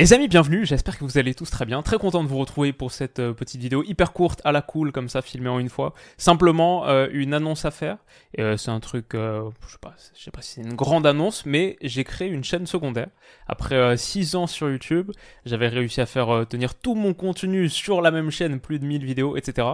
Les amis, bienvenue, j'espère que vous allez tous très bien. Très content de vous retrouver pour cette euh, petite vidéo hyper courte, à la cool, comme ça, filmée en une fois. Simplement euh, une annonce à faire. Euh, c'est un truc, je sais pas, je sais pas si c'est une grande annonce, mais j'ai créé une chaîne secondaire. Après 6 ans sur YouTube, j'avais réussi à faire tenir tout mon contenu sur la même chaîne, plus de 1000 vidéos, etc.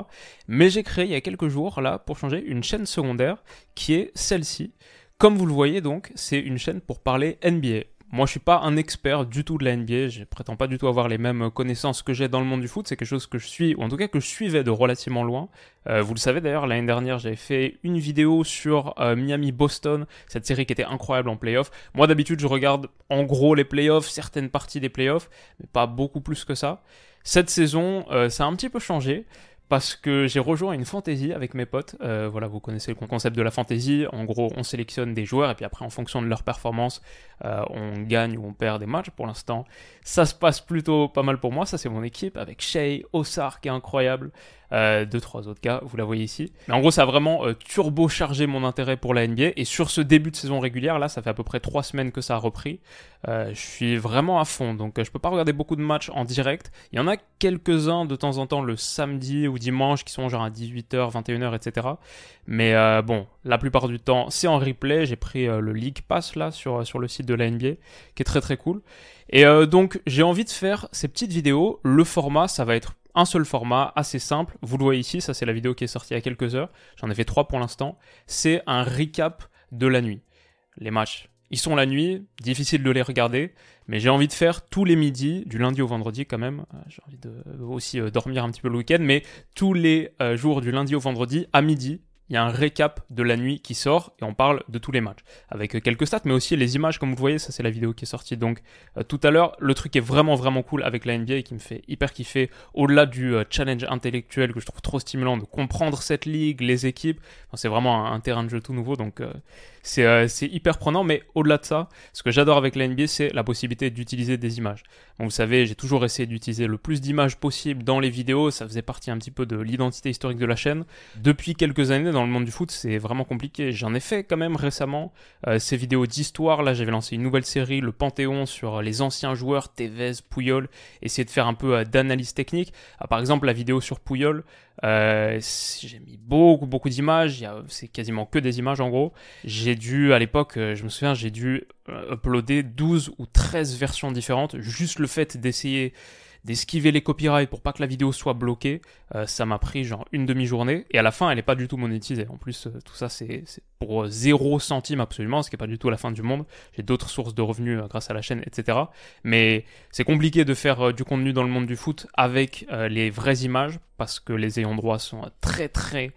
Mais j'ai créé il y a quelques jours, là, pour changer, une chaîne secondaire qui est celle-ci. Comme vous le voyez donc, c'est une chaîne pour parler NBA. Moi, je suis pas un expert du tout de la NBA. Je prétends pas du tout avoir les mêmes connaissances que j'ai dans le monde du foot. C'est quelque chose que je suis, ou en tout cas que je suivais de relativement loin. Euh, vous le savez d'ailleurs, l'année dernière, j'avais fait une vidéo sur euh, Miami-Boston, cette série qui était incroyable en playoff. Moi, d'habitude, je regarde en gros les playoffs, certaines parties des playoffs, mais pas beaucoup plus que ça. Cette saison, euh, ça a un petit peu changé parce que j'ai rejoint une fantasy avec mes potes. Euh, voilà, vous connaissez le concept de la fantasy. En gros, on sélectionne des joueurs et puis après, en fonction de leur performance, euh, on gagne ou on perd des matchs. Pour l'instant, ça se passe plutôt pas mal pour moi. Ça, c'est mon équipe avec Shay, Osar qui est incroyable, euh, deux trois autres gars, vous la voyez ici. Mais en gros, ça a vraiment euh, turbo chargé mon intérêt pour la NBA. Et sur ce début de saison régulière, là, ça fait à peu près trois semaines que ça a repris. Euh, je suis vraiment à fond, donc euh, je peux pas regarder beaucoup de matchs en direct. Il y en a quelques-uns de temps en temps le samedi ou dimanche qui sont genre à 18h, 21h, etc. Mais euh, bon, la plupart du temps, c'est en replay. J'ai pris le League Pass là sur, sur le site de la NBA, qui est très très cool. Et donc, j'ai envie de faire ces petites vidéos. Le format, ça va être un seul format, assez simple. Vous le voyez ici, ça c'est la vidéo qui est sortie il y a quelques heures. J'en ai fait trois pour l'instant. C'est un recap de la nuit. Les matchs, ils sont la nuit, difficile de les regarder, mais j'ai envie de faire tous les midis, du lundi au vendredi quand même. Euh, j'ai envie de aussi euh, dormir un petit peu le week-end, mais tous les euh, jours du lundi au vendredi à midi, il y a un récap de la nuit qui sort et on parle de tous les matchs. Avec quelques stats mais aussi les images comme vous voyez ça c'est la vidéo qui est sortie. Donc euh, tout à l'heure le truc est vraiment vraiment cool avec la NBA et qui me fait hyper kiffer. Au-delà du euh, challenge intellectuel que je trouve trop stimulant de comprendre cette ligue les équipes c'est vraiment un, terrain de jeu tout nouveau. Donc euh, c'est c'est hyper prenant mais au-delà de ça ce que j'adore avec la NBA c'est la possibilité d'utiliser des images vous savez j'ai toujours essayé d'utiliser le plus d'images possible dans les vidéos ça faisait partie un petit peu de l'identité historique de la chaîne depuis quelques années dans le monde du foot, c'est vraiment compliqué. J'en ai fait quand même récemment euh, ces vidéos d'histoire. Là, j'avais lancé une nouvelle série, le Panthéon, sur les anciens joueurs, Tevez, Pouyol, essayer de faire un peu euh, d'analyse technique. Ah, par exemple, la vidéo sur Pouyol, euh, j'ai mis beaucoup, beaucoup d'images. C'est quasiment que des images en gros. J'ai dû, à l'époque, je me souviens, j'ai dû uploader 12 ou 13 versions différentes. Juste le fait d'essayer d'esquiver les copyrights pour pas que la vidéo soit bloquée, euh, ça m'a pris genre une demi-journée. Et à la fin, elle est pas du tout monétisée. En plus, euh, tout ça, c'est pour zéro centime absolument, ce qui est pas du tout la fin du monde. J'ai d'autres sources de revenus euh, grâce à la chaîne, etc. Mais c'est compliqué de faire du contenu dans le monde du foot avec les vraies images parce que les ayants droit sont très très euh,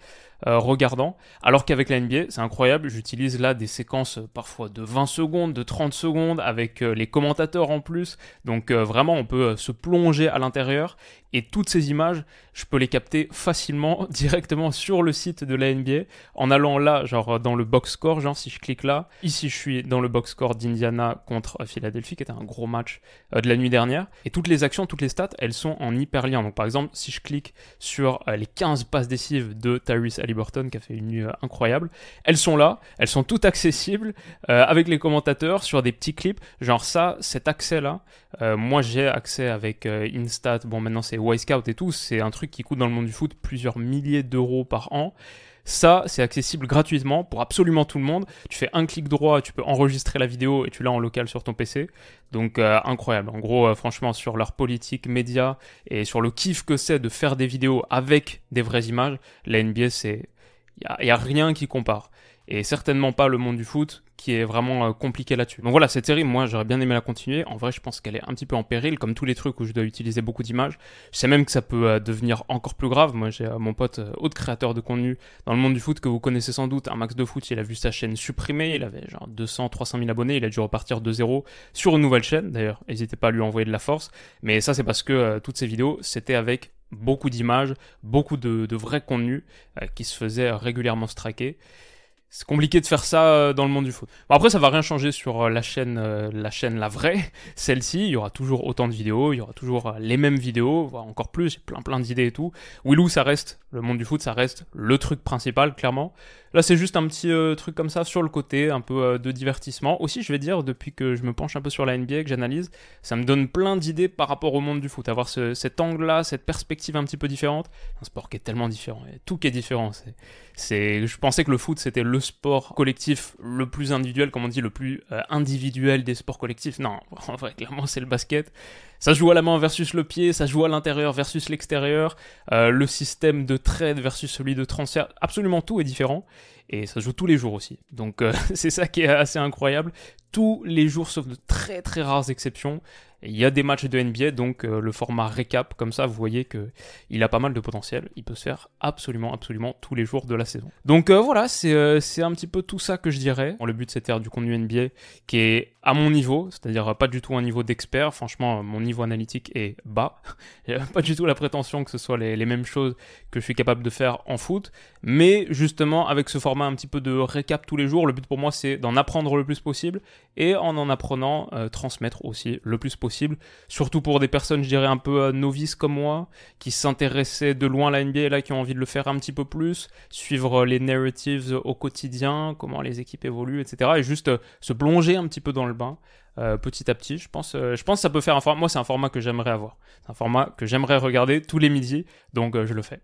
regardant. Alors qu'avec la NBA, c'est incroyable, j'utilise là des séquences euh, parfois de 20 secondes, de 30 secondes, avec euh, les commentateurs en plus. Donc vraiment, on peut se plonger à l'intérieur. Et toutes ces images, je peux les capter facilement directement sur le site de la NBA en allant là, genre dans le box score, genre si je clique là, ici je suis dans le box score d'Indiana contre Philadelphie, qui était un gros match de la nuit dernière. Et toutes les actions, toutes les stats, elles sont en hyperlien. Donc par exemple, si je clique sur les 15 passes décisives de Tyrese Burton qui a fait une nuit euh, incroyable. Elles sont là, elles sont toutes accessibles euh, avec les commentateurs sur des petits clips. Genre ça, cet accès-là, euh, moi j'ai accès avec Instat, bon maintenant c'est Y-Scout et tout, c'est un truc qui coûte dans le monde du foot plusieurs milliers d'euros par an. Ça, c'est accessible gratuitement pour absolument tout le monde. Tu fais un clic droit, tu peux enregistrer la vidéo et tu l'as en local sur ton PC. Donc incroyable. En gros, franchement, sur leur politique média et sur le kiff que c'est de faire des vidéos avec des vraies images, la NBA, c'est il n'y a, rien qui compare. Et certainement pas le monde du foot qui est vraiment euh, compliqué là-dessus. Donc voilà, cette série, moi j'aurais bien aimé la continuer. En vrai, je pense qu'elle est un petit peu en péril, comme tous les trucs où je dois utiliser beaucoup d'images. Je sais même que ça peut euh, devenir encore plus grave. Moi, j'ai mon pote, autre créateur de contenu dans le monde du foot que vous connaissez sans doute, un Max de Foot, il a vu sa chaîne supprimée, il avait genre 200, 300 000 abonnés, il a dû repartir de zéro sur une nouvelle chaîne. D'ailleurs, n'hésitez pas à lui envoyer de la force. Mais ça, c'est parce que toutes ces vidéos, c'était avec beaucoup d'images, beaucoup de, de vrai contenu euh, qui se faisait régulièrement striker. C'est compliqué de faire ça euh, dans le monde du foot. Bon, après, ça va rien changer sur euh, la chaîne, la chaîne la vraie, celle-ci. Il y aura toujours autant de vidéos, il y aura toujours les mêmes vidéos, voire encore plus. J'ai plein plein d'idées et tout. Willou, ça reste le monde du foot, ça reste le truc principal, clairement. Là, c'est juste un petit euh, truc comme ça sur le côté, un peu euh, de divertissement. Aussi, je vais dire, depuis que je me penche un peu sur la NBA, que j'analyse, ça me donne plein d'idées par rapport au monde du foot. Avoir cet angle-là, cette perspective un petit peu différente. Un sport qui est tellement différent. Tout qui est différent. C'est, je pensais que le foot, c'était le sport collectif le plus individuel, comme on dit, le plus euh, individuel des sports collectifs. Non, en vrai, clairement, c'est le basket. Ça joue à la main versus le pied, ça joue à l'intérieur versus l'extérieur, euh, le système de trade versus celui de transfert, absolument tout est différent. Et ça joue tous les jours aussi. Donc euh, c'est ça qui est assez incroyable. Tous les jours, sauf de très très rares exceptions, il y a des matchs de NBA, donc euh, le format récap, comme ça, vous voyez que il a pas mal de potentiel. Il peut se faire absolument, absolument tous les jours de la saison. Donc euh, voilà, c'est euh, un petit peu tout ça que je dirais. le but, c'est de faire du contenu NBA qui est à mon niveau, c'est-à-dire pas du tout un niveau d'expert. Franchement, mon niveau analytique est bas. pas du tout la prétention que ce soit les mêmes choses que je suis capable de faire en foot. Mais justement, avec ce format un petit peu de récap tous les jours, le but pour moi, c'est d'en apprendre le plus possible et en en apprenant, transmettre aussi le plus possible surtout pour des personnes, je dirais, un peu euh, novices comme moi, qui s'intéressaient de loin à la NBA et là, qui ont envie de le faire un petit peu plus, suivre euh, les narratives au quotidien, comment les équipes évoluent, etc. Et juste euh, se plonger un petit peu dans le bain. petit à petit. Je pense, je pense que ça peut faire un format. Moi, c'est un format que j'aimerais avoir. C'est un format que j'aimerais regarder tous les midis, donc je le fais.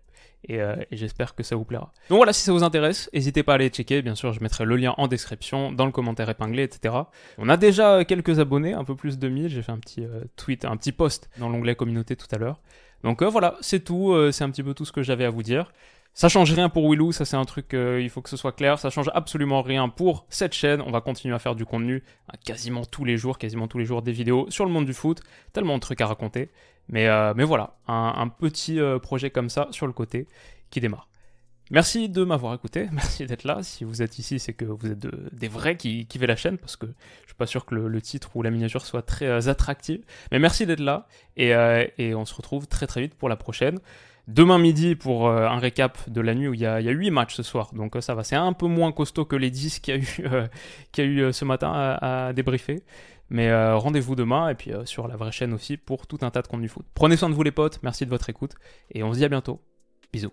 Euh, et, j'espère que ça vous plaira. Donc voilà, si ça vous intéresse, n'hésitez pas à aller checker, bien sûr je mettrai le lien en description, dans le commentaire épinglé, etc. On a déjà quelques abonnés, un peu plus de 1000, j'ai fait un petit euh, tweet, un petit post dans l'onglet communauté tout à l'heure. Donc euh, voilà, c'est tout, c'est un petit peu tout ce que j'avais à vous dire. Ça change rien pour Willou, ça c'est un truc, il faut que ce soit clair, ça change absolument rien pour cette chaîne, on va continuer à faire du contenu hein, quasiment tous les jours, quasiment tous les jours des vidéos sur le monde du foot, tellement de trucs à raconter. Mais, euh, mais voilà, un, petit euh, projet comme ça sur le côté qui démarre. Merci de m'avoir écouté, merci d'être là. Si vous êtes ici, c'est que vous êtes des vrais qui kiffent la chaîne, parce que je suis pas sûr que le, titre ou la miniature soit très euh, attractif. Mais merci d'être là, et, on se retrouve très très vite pour la prochaine. Demain midi pour un récap de la nuit où il y a, il y a 8 matchs ce soir, donc ça va. C'est un peu moins costaud que les 10 qu'il y a eu, qu'il y a eu ce matin à, à débriefer. Mais euh, rendez-vous demain et puis euh, sur la vraie chaîne aussi pour tout un tas de contenu foot. Prenez soin de vous les potes, merci de votre écoute et on se dit à bientôt. Bisous.